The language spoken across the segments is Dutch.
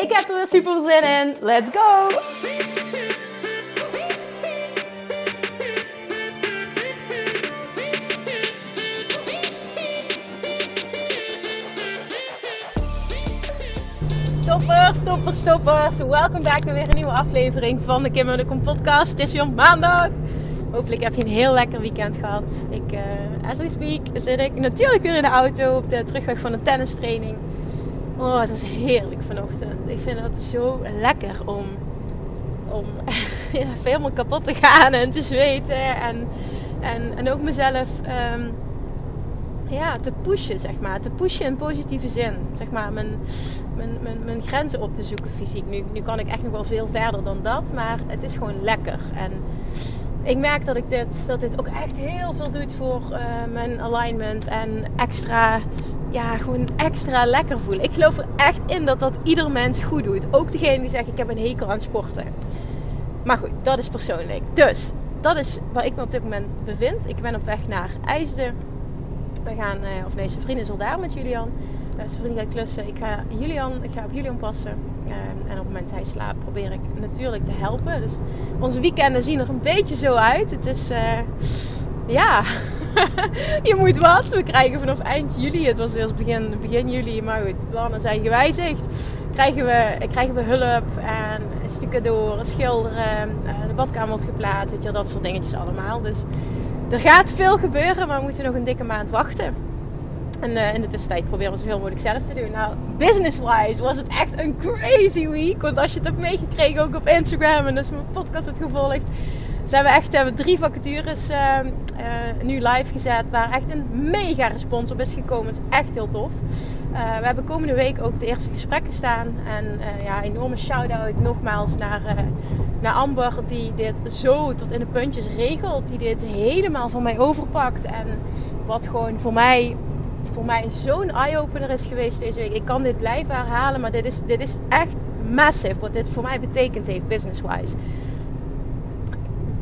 Ik heb er weer super zin in. Let's go! Stoppers, stoppers, stoppers. Welkom bij weer een nieuwe aflevering van de Kim en de Kom podcast. Het is weer maandag. Hopelijk heb je een heel lekker weekend gehad. Ik, uh, as we speak, zit ik natuurlijk weer in de auto op de terugweg van de tennistraining. Oh, het was heerlijk vanochtend. Ik vind het zo lekker om, om even helemaal kapot te gaan en te zweten. En, en, en ook mezelf um, ja, te pushen, zeg maar. Te pushen in positieve zin. Zeg maar, mijn, mijn, mijn, mijn grenzen op te zoeken fysiek. Nu, nu kan ik echt nog wel veel verder dan dat. Maar het is gewoon lekker. En ik merk dat, ik dit, dat dit ook echt heel veel doet voor uh, mijn alignment. En extra, ja, gewoon extra lekker voelen. Ik geloof er echt in dat dat ieder mens goed doet. Ook degene die zegt ik heb een hekel aan sporten. Maar goed, dat is persoonlijk. Dus, dat is waar ik me op dit moment bevind. Ik ben op weg naar IJsden. We gaan, uh, of nee, vrienden is al daar met Julian. Zijn vrienden gaat klussen. Ik ga, Julian, ik ga op Julian passen. Uh, en op het moment dat hij slaapt probeer ik natuurlijk te helpen. Dus onze weekenden zien er een beetje zo uit. Het is, ja, je moet wat. We krijgen vanaf eind juli, het was eerst begin, begin juli, maar goed, de plannen zijn gewijzigd. Krijgen we, krijgen we hulp en stukken door, schilderen, de badkamer wordt geplaatst, weet je, dat soort dingetjes allemaal. Dus er gaat veel gebeuren, maar we moeten nog een dikke maand wachten. En uh, in de tussentijd proberen we zoveel mogelijk zelf te doen. Nou, business-wise was het echt een crazy week. Want als je het hebt meegekregen, ook op Instagram en dus mijn podcast hebt gevolgd. We hebben echt hebben drie vacatures uh, uh, nu live gezet. Waar echt een mega respons op is gekomen. Is echt heel tof. we hebben komende week ook de eerste gesprekken staan. En ja, enorme shout-out nogmaals naar, naar Amber. Die dit zo tot in de puntjes regelt. Die dit helemaal van mij overpakt. En wat gewoon voor mij voor mij zo'n eye-opener is geweest deze week. Ik kan dit blijven herhalen, maar dit is, dit is echt massive wat dit voor mij betekend heeft business-wise.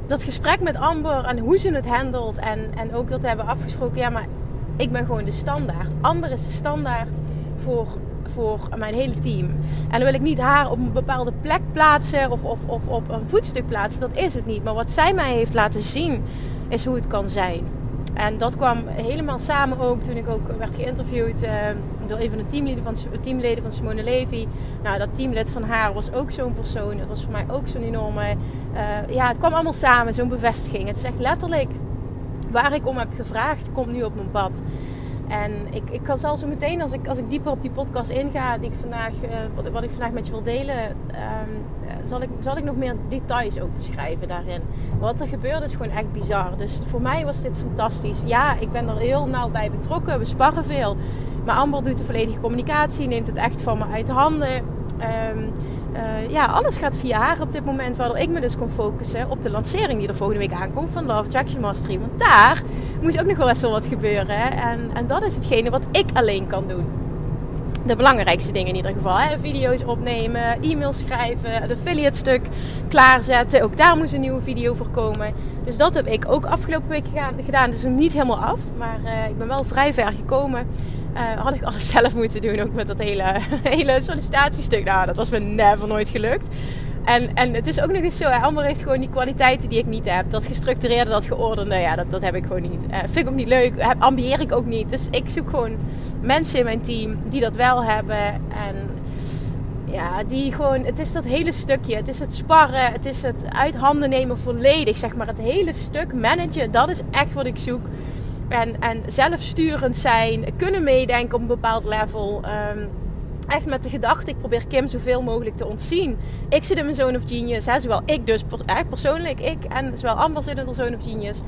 Dat gesprek met Amber en hoe ze het handelt en, en ook dat we hebben afgesproken, ja, maar ik ben gewoon de standaard. Amber is de standaard voor, voor mijn hele team. En dan wil ik niet haar op een bepaalde plek plaatsen of, of, of op een voetstuk plaatsen, dat is het niet. Maar wat zij mij heeft laten zien, is hoe het kan zijn. En dat kwam helemaal samen ook toen ik ook werd geïnterviewd uh, door een van de teamleden van, teamleden van Simone Levy. Nou, dat teamlid van haar was ook zo'n persoon. Dat was voor mij ook zo'n enorme... Uh, ja, het kwam allemaal samen, zo'n bevestiging. Het is echt letterlijk waar ik om heb gevraagd, komt nu op mijn pad. En ik, ik kan zelfs zo meteen, als ik, als ik dieper op die podcast inga, die ik vandaag, uh, wat, ik vandaag met je wil delen, um, zal, ik, zal ik nog meer details ook beschrijven daarin. Wat er gebeurde is gewoon echt bizar. Dus voor mij was dit fantastisch. Ja, ik ben er heel nauw bij betrokken. We sparren veel. Maar Amber doet de volledige communicatie, neemt het echt van me uit handen. Um, uh, ja, alles gaat via haar op dit moment. Waardoor ik me dus kon focussen op de lancering die er volgende week aankomt van Love Attraction Mastery. Want daar moet ook nog wel eens wel wat gebeuren. En, en dat is hetgene wat ik alleen kan doen. De belangrijkste dingen in ieder geval. Hè? Video's opnemen, e-mails schrijven, het affiliate stuk klaarzetten. Ook daar moest een nieuwe video voor komen. Dus dat heb ik ook afgelopen week gedaan. Het is nog niet helemaal af, maar uh, ik ben wel vrij ver gekomen. Uh, had ik alles zelf moeten doen, ook met dat hele, hele sollicitatiestuk. Nou, dat was me never nooit gelukt. En, en het is ook nog eens zo, Amber heeft gewoon die kwaliteiten die ik niet heb. Dat gestructureerde, dat geordende, ja, dat, dat heb ik gewoon niet. Uh, vind ik ook niet leuk, heb, ambieer ik ook niet. Dus ik zoek gewoon mensen in mijn team die dat wel hebben. En ja, die gewoon, het is dat hele stukje. Het is het sparren, het is het uit handen nemen volledig, zeg maar. Het hele stuk managen, dat is echt wat ik zoek. En, en zelfsturend zijn, kunnen meedenken op een bepaald level. Um, echt met de gedachte, ik probeer Kim zoveel mogelijk te ontzien. Ik zit in mijn zone of genius, zowel ik dus, persoonlijk ik en zowel Amber zit in de zone of genius.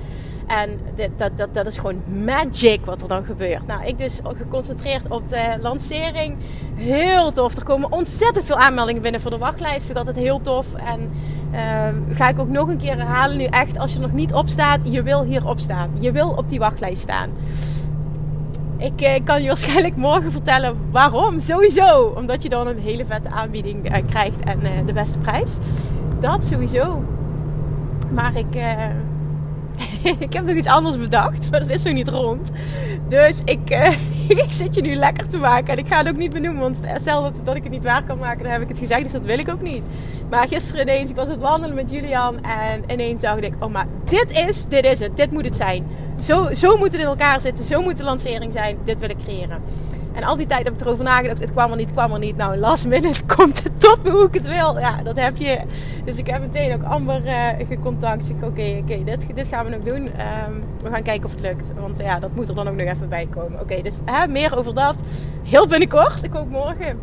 En dit, dat, dat, dat is gewoon magic wat er dan gebeurt. Nou, ik dus geconcentreerd op de lancering. Heel tof. Er komen ontzettend veel aanmeldingen binnen voor de wachtlijst. Vind ik altijd heel tof. En uh, ga ik ook nog een keer herhalen nu echt. Als je nog niet op staat, je wil hier op staan. Je wil op die wachtlijst staan. Ik eh, kan je waarschijnlijk morgen vertellen waarom. Sowieso. Omdat je dan een hele vette aanbieding eh, krijgt en uh, de beste prijs. Dat sowieso. Maar ik ik heb nog iets anders bedacht, maar dat is nog niet rond. Dus ik, uh, ik zit je nu lekker te maken. En ik ga het ook niet benoemen, want stel dat, dat ik het niet waar kan maken, dan heb ik het gezegd. Dus dat wil ik ook niet. Maar gisteren ineens, ik was het wandelen met Julian. En ineens dacht ik, oh maar dit is, dit is het. Dit moet het zijn. Zo, zo moet het in elkaar zitten. Zo moet de lancering zijn. Dit wil ik creëren. En al die tijd heb ik erover nagedacht. Het kwam er niet, kwam er niet. Nou, last minute komt het tot me hoe ik het wil. Ja, dat heb je. Dus ik heb meteen ook Amber uh, gecontact. Zeg, oké, oké, dit, dit gaan we nog doen. Um, we gaan kijken of het lukt. Want ja, dat moet er dan ook nog even bij komen. Oké, dus meer over dat. Heel binnenkort. Ik hoop morgen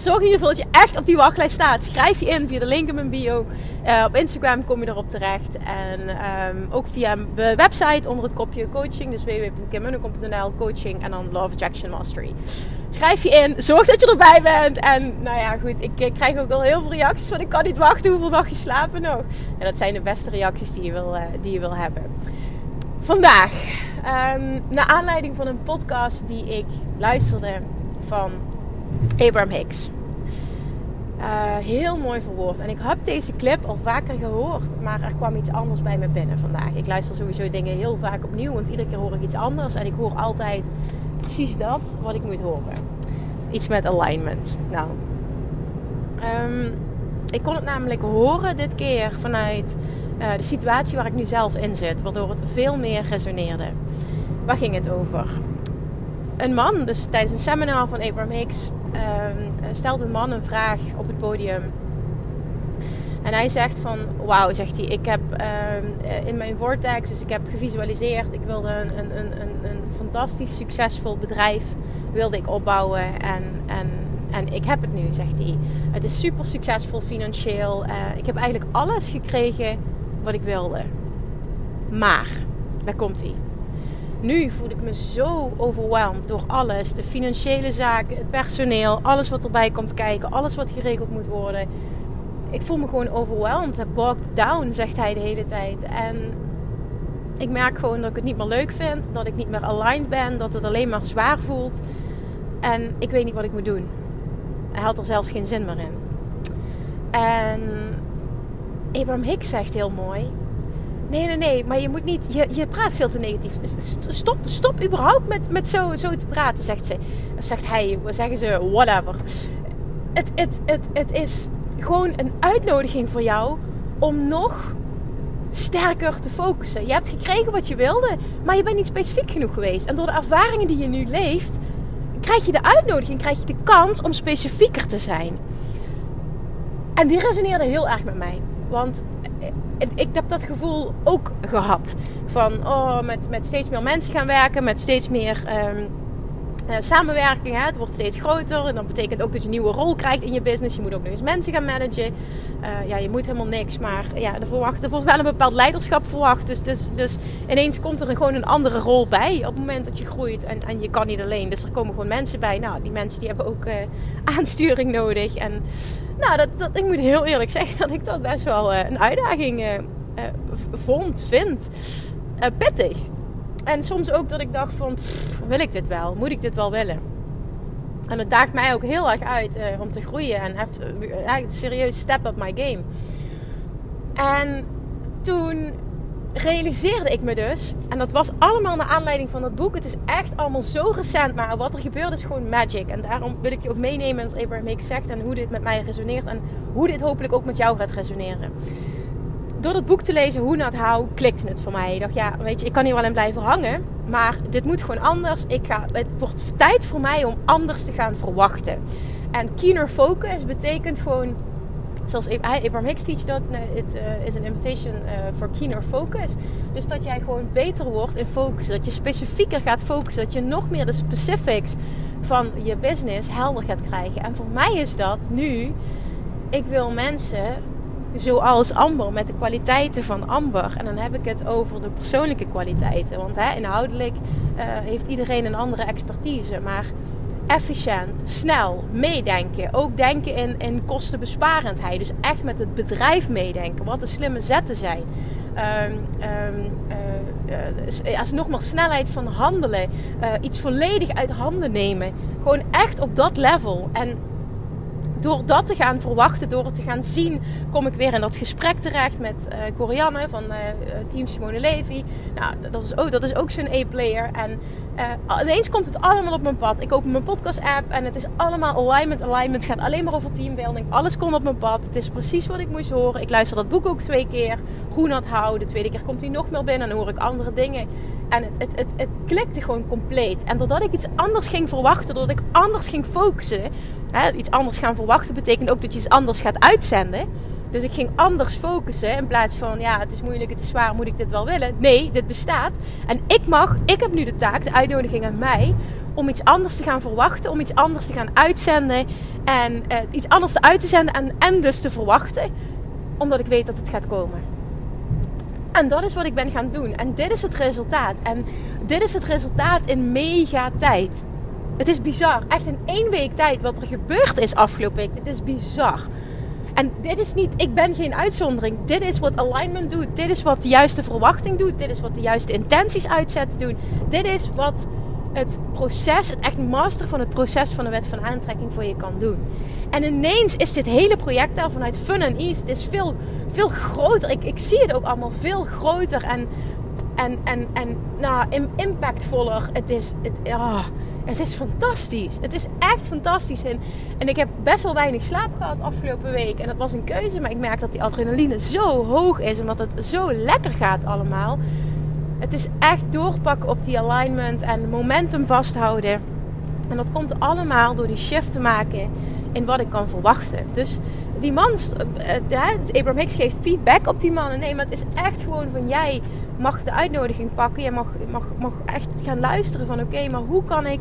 zorg in ieder geval dat je echt op die wachtlijst staat. Schrijf je in via de link in mijn bio. Uh, op Instagram kom je erop terecht. En um, ook via de website onder het kopje coaching. Dus www.kimmunnekom.nl coaching en dan Love Attraction Mastery. Schrijf je in. Zorg dat je erbij bent. En nou ja, goed. Ik, ik krijg ook al heel veel reacties van ik kan niet wachten. Hoeveel dag je slapen nog? En dat zijn de beste reacties die je wil, uh, die je wil hebben. Vandaag. Um, naar aanleiding van een podcast die ik luisterde van Abraham Hicks. Uh, heel mooi verwoord. En ik heb deze clip al vaker gehoord, maar er kwam iets anders bij me binnen vandaag. Ik luister sowieso dingen heel vaak opnieuw, want iedere keer hoor ik iets anders. En ik hoor altijd precies dat wat ik moet horen. Iets met alignment. Nou, um, ik kon het namelijk horen dit keer vanuit uh, de situatie waar ik nu zelf in zit, waardoor het veel meer resoneerde. Waar ging het over? een man, dus tijdens een seminar van Abraham Hicks, stelt een man een vraag op het podium. En hij zegt van, wauw, zegt hij, ik heb uh, in mijn vortex, dus ik heb gevisualiseerd, ik wilde een, een, een, een fantastisch succesvol bedrijf wilde ik opbouwen en, en, en ik heb het nu, zegt hij. Het is super succesvol financieel. Uh, ik heb eigenlijk alles gekregen wat ik wilde. Maar, daar komt hij nu voel ik me zo overweldigd door alles. De financiële zaken, het personeel, alles wat erbij komt kijken, alles wat geregeld moet worden. Ik voel me gewoon overweldigd, bogged down, zegt hij de hele tijd. En ik merk gewoon dat ik het niet meer leuk vind, dat ik niet meer aligned ben, dat het alleen maar zwaar voelt. En ik weet niet wat ik moet doen. Hij had er zelfs geen zin meer in. En Abraham Hicks zegt heel mooi: Nee, nee, nee. Maar je moet niet. Je, je praat veel te negatief. Stop, stop überhaupt met, met zo, zo te praten, zegt ze. Of zegt hij, zeggen ze? Whatever. Het, het, het, het is gewoon een uitnodiging voor jou om nog sterker te focussen. Je hebt gekregen wat je wilde, maar je bent niet specifiek genoeg geweest. En door de ervaringen die je nu leeft, krijg je de uitnodiging, krijg je de kans om specifieker te zijn. En die resoneerde heel erg met mij. Want ik heb dat gevoel ook gehad. Van oh, met, met steeds meer mensen gaan werken, met steeds meer uh, samenwerking. Hè? Het wordt steeds groter. En dat betekent ook dat je een nieuwe rol krijgt in je business. Je moet ook nog eens mensen gaan managen. Uh, ja, je moet helemaal niks. Maar ja, er, wordt wel een bepaald leiderschap verwacht. Dus, dus, dus ineens komt er gewoon een andere rol bij. Op het moment dat je groeit. En, en je kan niet alleen. Dus er komen gewoon mensen bij. Nou, die mensen die hebben ook uh, aansturing nodig. En nou, dat, dat, ik moet heel eerlijk zeggen dat ik dat best wel een uitdaging vond, vind. pittig. En soms ook dat ik dacht van, wil ik dit wel? Moet ik dit wel willen? En het daagt mij ook heel erg uit uh, om te groeien en even, uh, eigenlijk serieus step up my game. En toen realiseerde ik me dus, en dat was allemaal naar aanleiding van dat boek. Het is echt allemaal zo recent, maar wat er gebeurt is gewoon magic. En daarom wil ik je ook meenemen wat Abraham Hicks zegt en hoe dit met mij resoneert en hoe dit hopelijk ook met jou gaat resoneren door het boek te lezen, Hoe Not How, klikte het voor mij. Ik dacht, ja, weet je, ik kan hier wel in blijven hangen. Maar dit moet gewoon anders. Ik ga, het wordt tijd voor mij om anders te gaan verwachten. En keener focus betekent gewoon... Zoals Abraham Hicks teach dat, het uh, is een invitation uh, for keener focus. Dus dat jij gewoon beter wordt in focussen. Dat je specifieker gaat focussen. Dat je nog meer de specifics van je business helder gaat krijgen. En voor mij is dat nu... Ik wil mensen zoals Amber, met de kwaliteiten van Amber. En dan heb ik het over de persoonlijke kwaliteiten. Want hè, inhoudelijk uh, heeft iedereen een andere expertise. Maar efficiënt, snel, meedenken. Ook denken in, in kostenbesparendheid. Dus echt met het bedrijf meedenken. Wat de slimme zetten zijn. Um, um, uh, als nogmaals snelheid van handelen. Uh, iets volledig uit handen nemen. Gewoon echt op dat level. En door dat te gaan verwachten, door het te gaan zien, kom ik weer in dat gesprek terecht met uh, Corianne van uh, Team Simone Levy. Nou, dat is ook, dat is ook zo'n A-player. En ineens komt het allemaal op mijn pad. Ik open mijn podcast-app en het is allemaal alignment. Alignment gaat alleen maar over teambuilding. Alles komt op mijn pad. Het is precies wat ik moest horen. Ik luister dat boek ook twee keer. Dat houden. De tweede keer komt hij nog meer binnen en dan hoor ik andere dingen. En het, het, het, klikte gewoon compleet. En doordat ik iets anders ging verwachten, doordat ik anders ging focussen. Hè, iets anders gaan verwachten betekent ook dat je iets anders gaat uitzenden. Dus ik ging anders focussen in plaats van ja, het is moeilijk, het is zwaar, moet ik dit wel willen? Nee, dit bestaat. En ik mag, ik heb nu de taak, de uitnodiging aan mij om iets anders te gaan verwachten, om iets anders te gaan uitzenden en uh, iets anders uit te zenden en, en dus te verwachten, omdat ik weet dat het gaat komen. En dat is wat ik ben gaan doen. En dit is het resultaat. En dit is het resultaat in mega tijd. Het is bizar. Echt in één week tijd wat er gebeurd is afgelopen week. Dit is bizar. En dit is niet, ik ben geen uitzondering. Dit is wat alignment doet. Dit is wat de juiste verwachting doet. Dit is wat de juiste intenties uitzetten doen. Dit is wat het proces, het echt master van het proces van de wet van aantrekking voor je kan doen. En ineens is dit hele project daar vanuit fun en ease. Het is veel, veel groter. Ik, ik zie het ook allemaal veel groter en, en, en, en nou, impactvoller. Het is, het, ja, het is fantastisch. Het is echt fantastisch. En, en ik heb best wel weinig slaap gehad afgelopen week. En dat was een keuze. Maar ik merk dat die adrenaline zo hoog is. Omdat het zo lekker gaat allemaal. Het is echt doorpakken op die alignment en momentum vasthouden. En dat komt allemaal door die shift te maken in wat ik kan verwachten. Dus die man, uh, Abraham Hicks geeft feedback op die mannen. Nee, maar het is echt gewoon van jij mag de uitnodiging pakken. Je mag, mag, mag echt gaan luisteren van oké, maar hoe kan ik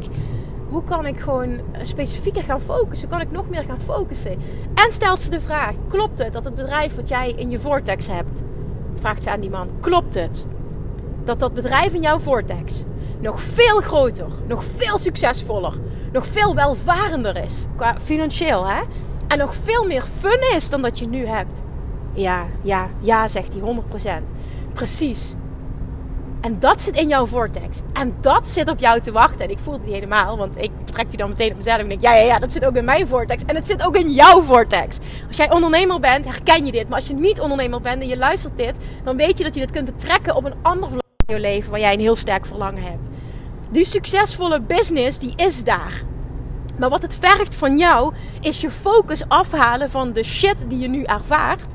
hoe kan ik gewoon specifieker gaan focussen? Hoe kan ik nog meer gaan focussen? En stelt ze de vraag: klopt het dat het bedrijf wat jij in je vortex hebt, vraagt ze aan die man, klopt het dat dat bedrijf in jouw vortex nog veel groter, nog veel succesvoller, nog veel welvarender is qua financieel, hè? En nog veel meer fun is dan dat je nu hebt. Ja, ja, ja, zegt hij 100%. Precies. En dat zit in jouw vortex. En dat zit op jou te wachten. En ik voel die helemaal, want ik trek die dan meteen op mezelf. En denk, ja, ja, ja, dat zit ook in mijn vortex. En het zit ook in jouw vortex. Als jij ondernemer bent, herken je dit. Maar als je niet ondernemer bent en je luistert dit, dan weet je dat je dit kunt betrekken op een ander vlak je leven waar jij een heel sterk verlangen hebt. Die succesvolle business, die is daar. Maar wat het vergt van jou, is je focus afhalen van de shit die je nu ervaart.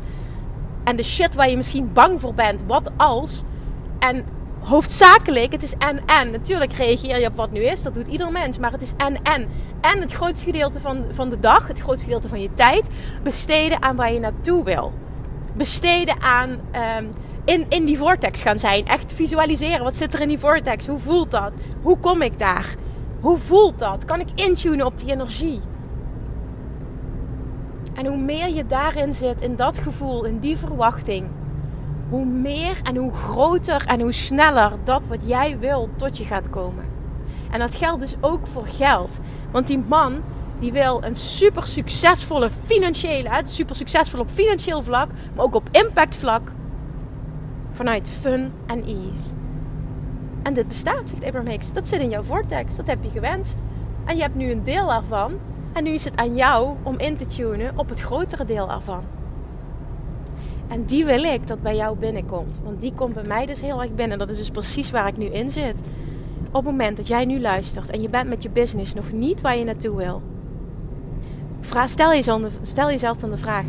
En de shit waar je misschien bang voor bent. Wat als? En hoofdzakelijk, het is en en. Natuurlijk reageer je op wat nu is, dat doet ieder mens. Maar het is en en. En het grootste gedeelte van, van de dag, het grootste gedeelte van je tijd, besteden aan waar je naartoe wil. Besteden aan um, in, in die vortex gaan zijn. Echt visualiseren. Wat zit er in die vortex? Hoe voelt dat? Hoe kom ik daar? Hoe voelt dat? Kan ik intunen op die energie? En hoe meer je daarin zit, in dat gevoel, in die verwachting, hoe meer en hoe groter en hoe sneller dat wat jij wil tot je gaat komen. En dat geldt dus ook voor geld. Want die man die wil een super succesvolle financiële, super succesvol op financieel vlak, maar ook op impact vlak, vanuit fun en ease. En dit bestaat, zegt Abraham Hicks. Dat zit in jouw vortex, dat heb je gewenst. En je hebt nu een deel ervan. En nu is het aan jou om in te tunen op het grotere deel ervan. En die wil ik dat bij jou binnenkomt. Want die komt bij mij dus heel erg binnen. Dat is dus precies waar ik nu in zit. Op het moment dat jij nu luistert en je bent met je business nog niet waar je naartoe wil. Stel jezelf, stel jezelf dan de vraag: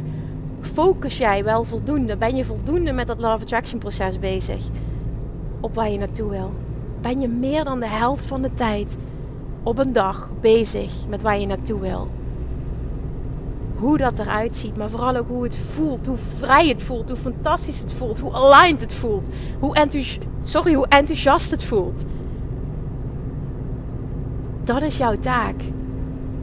focus jij wel voldoende? Ben je voldoende met dat Love Attraction proces bezig? Op waar je naartoe wil? Ben je meer dan de helft van de tijd op een dag bezig met waar je naartoe wil? Hoe dat eruit ziet, maar vooral ook hoe het voelt, hoe vrij het voelt, hoe fantastisch het voelt, hoe aligned het voelt, hoe, sorry, hoe enthousiast het voelt. Dat is jouw taak.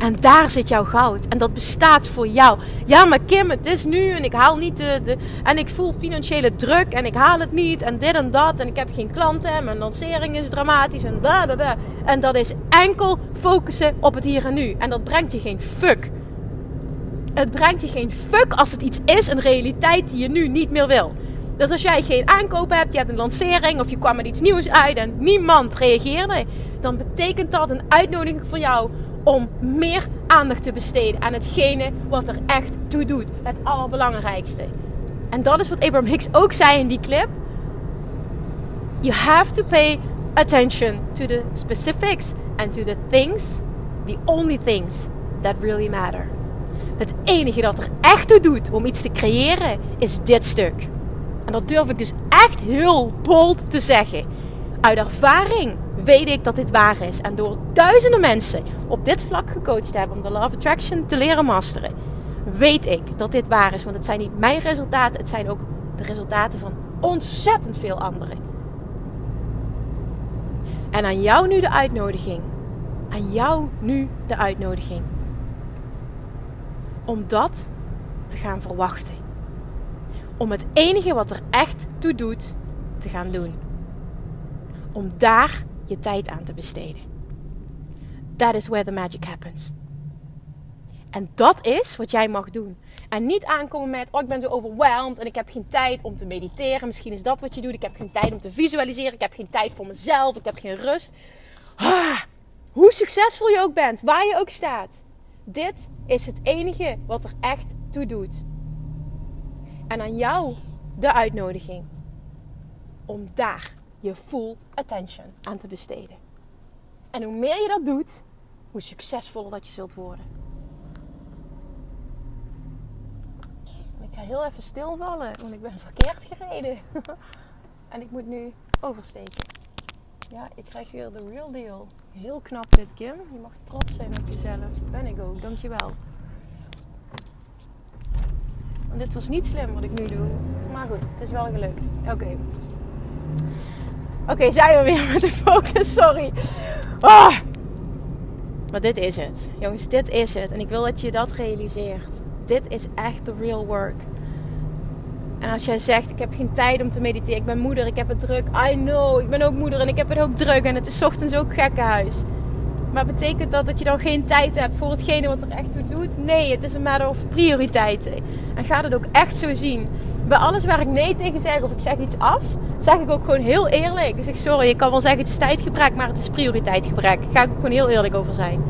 En daar zit jouw goud. En dat bestaat voor jou. Ja, maar Kim, het is nu en ik haal niet de. En ik voel financiële druk en ik haal het niet. En dit en dat. En ik heb geen klanten. En mijn lancering is dramatisch. En da da da. En dat is enkel focussen op het hier en nu. En dat brengt je geen fuck. Het brengt je geen fuck als het iets is, een realiteit die je nu niet meer wil. Dus als jij geen aankoop hebt, je hebt een lancering of je kwam met iets nieuws uit en niemand reageerde, dan betekent dat een uitnodiging voor jou om meer aandacht te besteden aan hetgene wat er echt toe doet. Het allerbelangrijkste. En dat is wat Abraham Hicks ook zei in die clip. You have to pay attention to the specifics and to the things, the only things that really matter. Het enige dat er echt toe doet om iets te creëren is dit stuk. En dat durf ik dus echt heel bold te zeggen. Uit ervaring weet ik dat dit waar is. En door duizenden mensen op dit vlak gecoacht te hebben om de of Attraction te leren masteren, weet ik dat dit waar is. Want het zijn niet mijn resultaten, het zijn ook de resultaten van ontzettend veel anderen. En aan jou nu de uitnodiging. Aan jou nu de uitnodiging. Om dat te gaan verwachten. Om het enige wat er echt toe doet te gaan doen. Om daar je tijd aan te besteden. That is where the magic happens. En dat is wat jij mag doen. En niet aankomen met, oh ik ben zo overweldigd en ik heb geen tijd om te mediteren. Misschien is dat wat je doet. Ik heb geen tijd om te visualiseren. Ik heb geen tijd voor mezelf. Ik heb geen rust. Ah, hoe succesvol je ook bent, waar je ook staat. Dit is het enige wat er echt toe doet. En aan jou de uitnodiging om daar je full attention aan te besteden. En hoe meer je dat doet, hoe succesvoller dat je zult worden. Ik ga heel even stilvallen, want ik ben verkeerd gereden. en ik moet nu oversteken. Ja, ik krijg weer de real deal. Heel knap dit, Kim. Je mag trots zijn op jezelf. Ben ik ook. Dankjewel. Want dit was niet slim wat ik nu doe. Maar goed, het is wel gelukt. Oké. Oké, zijn we weer met de focus. Sorry. Oh. Maar dit is het. Jongens, dit is het. En ik wil dat je dat realiseert. Dit is echt the real work. En als jij zegt, ik heb geen tijd om te mediteren. Ik ben moeder, ik heb het druk. I know, ik ben ook moeder en ik heb het ook druk. En het is ochtends ook gekkenhuis. Maar betekent dat dat je dan geen tijd hebt voor hetgene wat er echt toe doet? Nee, het is een matter of prioriteiten. En ga het ook echt zo zien. Bij alles waar ik nee tegen zeg of ik zeg iets af, zeg ik ook gewoon heel eerlijk. Ik zeg sorry, ik kan wel zeggen het is tijdgebrek, maar het is prioriteitsgebrek. Daar ga ik ook gewoon heel eerlijk over zijn.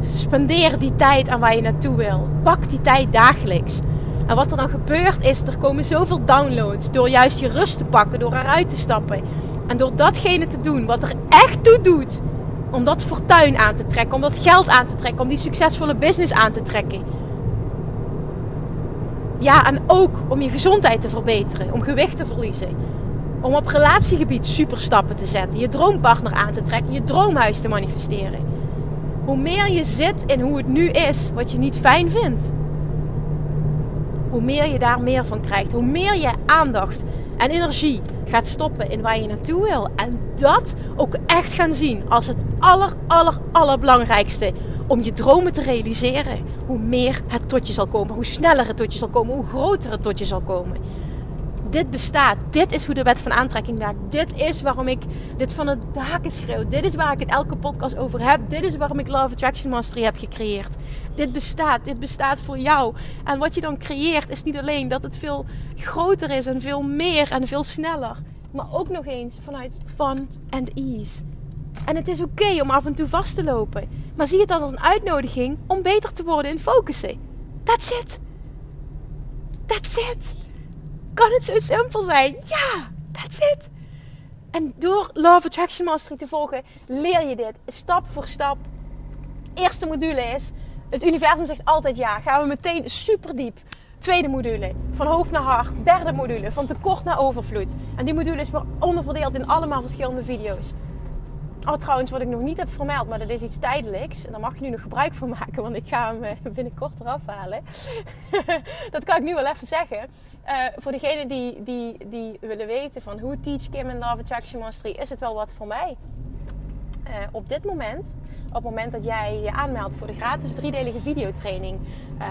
Spendeer die tijd aan waar je naartoe wil. Pak die tijd dagelijks. En wat er dan gebeurt is, er komen zoveel downloads door juist je rust te pakken, door eruit te stappen. En door datgene te doen wat er echt toe doet. Om dat fortuin aan te trekken, om dat geld aan te trekken, om die succesvolle business aan te trekken. Ja, en ook om je gezondheid te verbeteren, om gewicht te verliezen. Om op relatiegebied superstappen te zetten, je droompartner aan te trekken, je droomhuis te manifesteren. Hoe meer je zit in hoe het nu is, wat je niet fijn vindt, hoe meer je daar meer van krijgt. Hoe meer je aandacht en energie gaat stoppen in waar je naartoe wil. En dat ook echt gaan zien als het aller, aller, allerbelangrijkste om je dromen te realiseren. Hoe meer het tot je zal komen, hoe sneller het tot je zal komen, hoe groter het tot je zal komen dit bestaat. Dit is hoe de wet van aantrekking werkt. Dit is waarom ik dit van het daken schreeuw. Dit is waar ik het elke podcast over heb. Dit is waarom ik Love Attraction Mastery heb gecreëerd. Dit bestaat. Dit bestaat voor jou. En wat je dan creëert is niet alleen dat het veel groter is en veel meer en veel sneller. Maar ook nog eens vanuit fun and ease. En het is oké om af en toe vast te lopen. Maar zie het als een uitnodiging om beter te worden in focussen. That's it. That's it kan het zo simpel zijn? Ja, that's it. En door Love Attraction Mastery te volgen, leer je dit stap voor stap. Eerste module is, het universum zegt altijd ja. Gaan we meteen super diep. Tweede module, van hoofd naar hart. Derde module, van tekort naar overvloed. En die module is weer onderverdeeld in allemaal verschillende video's. Oh, trouwens, wat ik nog niet heb vermeld, maar dat is iets tijdelijks. En daar mag je nu nog gebruik van maken, want ik ga hem eh, binnenkort eraf halen. dat kan ik nu wel even zeggen. Uh, voor degenen die, die, die willen weten van hoe teach Kim en Love Attraction Mastery, is het wel wat voor mij. Uh, op dit moment, op het moment dat jij je aanmeldt voor de gratis driedelige videotraining uh,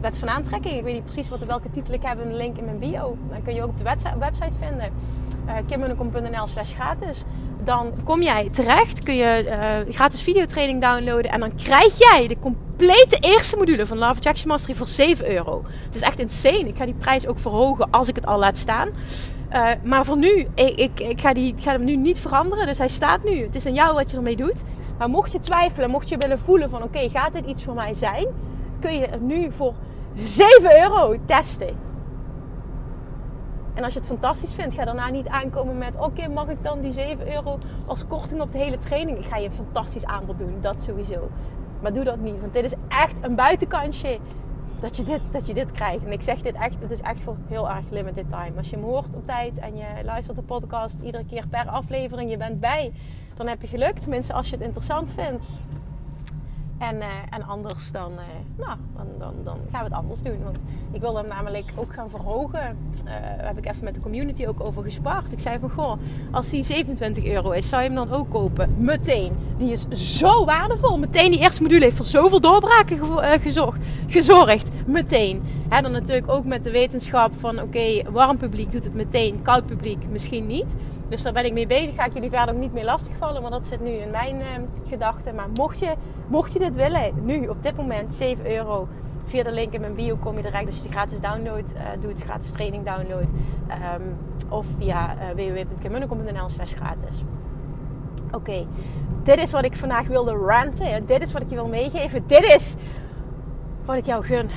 wet, van aantrekking. Ik weet niet precies wat, welke titel ik heb de link in mijn bio. Dan kun je ook op de website, website vinden. Uh, slash gratis. Dan kom jij terecht, kun je gratis videotraining downloaden. En dan krijg jij de complete eerste module van Love Attraction Mastery voor 7 euro. Het is echt insane. Ik ga die prijs ook verhogen als ik het al laat staan. Uh, maar voor nu, ik, ik, ik, ga die, ga hem nu niet veranderen. Dus hij staat nu. Het is aan jou wat je ermee doet. Maar mocht je twijfelen, mocht je willen voelen van... Oké, gaat dit iets voor mij zijn? Kun je het nu voor 7 euro testen. En als je het fantastisch vindt, ga daarna niet aankomen met... Oké, mag ik dan die 7 euro als korting op de hele training? Ik ga je een fantastisch aanbod doen. Dat sowieso. Maar doe dat niet. Want dit is echt een buitenkantje dat je, dit, dat je dit krijgt. En ik zeg dit echt, het is echt voor heel erg limited time. Als je hem hoort op tijd en je luistert de podcast iedere keer per aflevering, je bent bij, dan heb je geluk. Tenminste, als je het interessant vindt. En, uh, en anders dan, uh, nou, dan, dan, gaan we het anders doen. Want ik wil hem namelijk ook gaan verhogen. Uh, daar heb ik even met de community ook over gespaard. Ik zei van, goh, als die 27 euro is, zou je hem dan ook kopen? Meteen. Die is zo waardevol. Meteen die eerste module heeft voor zoveel doorbraken gezorgd. gezorgd. Meteen. Hè, dan natuurlijk ook met de wetenschap van, oké, warm publiek doet het meteen. Koud publiek misschien niet. Dus daar ben ik mee bezig. Ga ik jullie verder ook niet meer lastigvallen. Want dat zit nu in mijn gedachten. Maar mocht je, mocht je dit willen, nu op dit moment 7 euro. Via de link in mijn bio kom je direct. Dus je gratis download uh, doet, gratis training download. Um, of via uh, slash gratis. Oké, dit is wat ik vandaag wilde ranten. Dit is wat ik je wil meegeven. Dit is wat ik jou gun.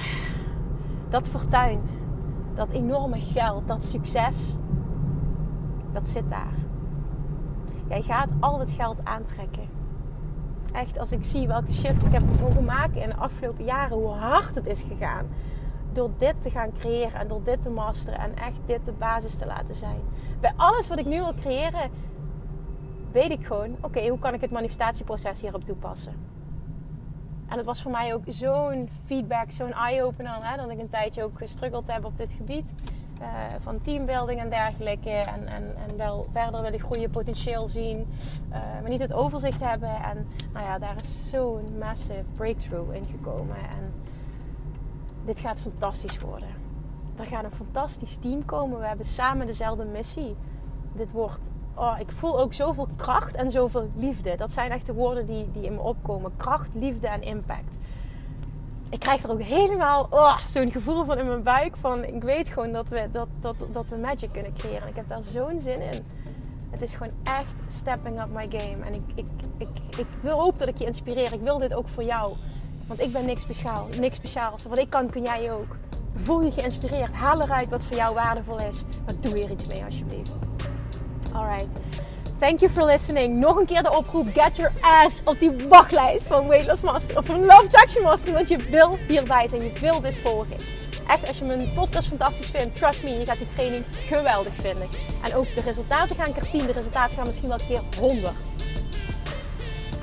Dat fortuin, dat enorme geld, dat succes, dat zit daar. Jij gaat al het geld aantrekken echt als ik zie welke shifts ik heb mogen maken in de afgelopen jaren, hoe hard het is gegaan. Door dit te gaan creëren en door dit te masteren en echt dit de basis te laten zijn. Bij alles wat ik nu wil creëren, weet ik gewoon, oké, hoe kan ik het manifestatieproces hierop toepassen? En het was voor mij ook zo'n feedback, zo'n eye-opener, dat ik een tijdje ook gestruggeld heb op dit gebied. Uh, van teambuilding en dergelijke. En, en, en wel verder willen groeien, potentieel zien. Uh, maar niet het overzicht hebben. En nou ja, daar is zo'n massive breakthrough in gekomen. En dit gaat fantastisch worden. Er gaat een fantastisch team komen. We hebben samen dezelfde missie. Dit wordt. Oh, ik voel ook zoveel kracht en zoveel liefde. Dat zijn echt de woorden die, die in me opkomen: kracht, liefde en impact ik krijg er ook helemaal oh, zo'n gevoel van in mijn buik. Van ik weet gewoon dat we, dat, dat, dat we magic kunnen creëren. Ik heb daar zo'n zin in. Het is gewoon echt stepping up my game. En ik, ik, ik, ik wil ook dat ik je inspireer. Ik wil dit ook voor jou. Want ik ben niks speciaal. Niks speciaals. Wat ik kan, kun jij ook. Voel je geïnspireerd. Haal eruit wat voor jou waardevol is. Maar doe er iets mee alsjeblieft. Alright. Thank you for listening. Nog een keer de oproep. Get your ass op die wachtlijst van Weight Loss Master. Of van Love Attraction Master. Want je wil hierbij zijn. Je wil dit volgen. Echt, als je mijn podcast fantastisch vindt, trust me, je gaat die training geweldig vinden. En ook de resultaten gaan keer 10. De resultaten gaan misschien wel keer 100.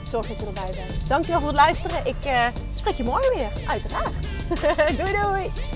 Zorg dat je erbij bent. Dankjewel voor het luisteren. Ik uh, spreek je morgen weer. Uiteraard. doei doei.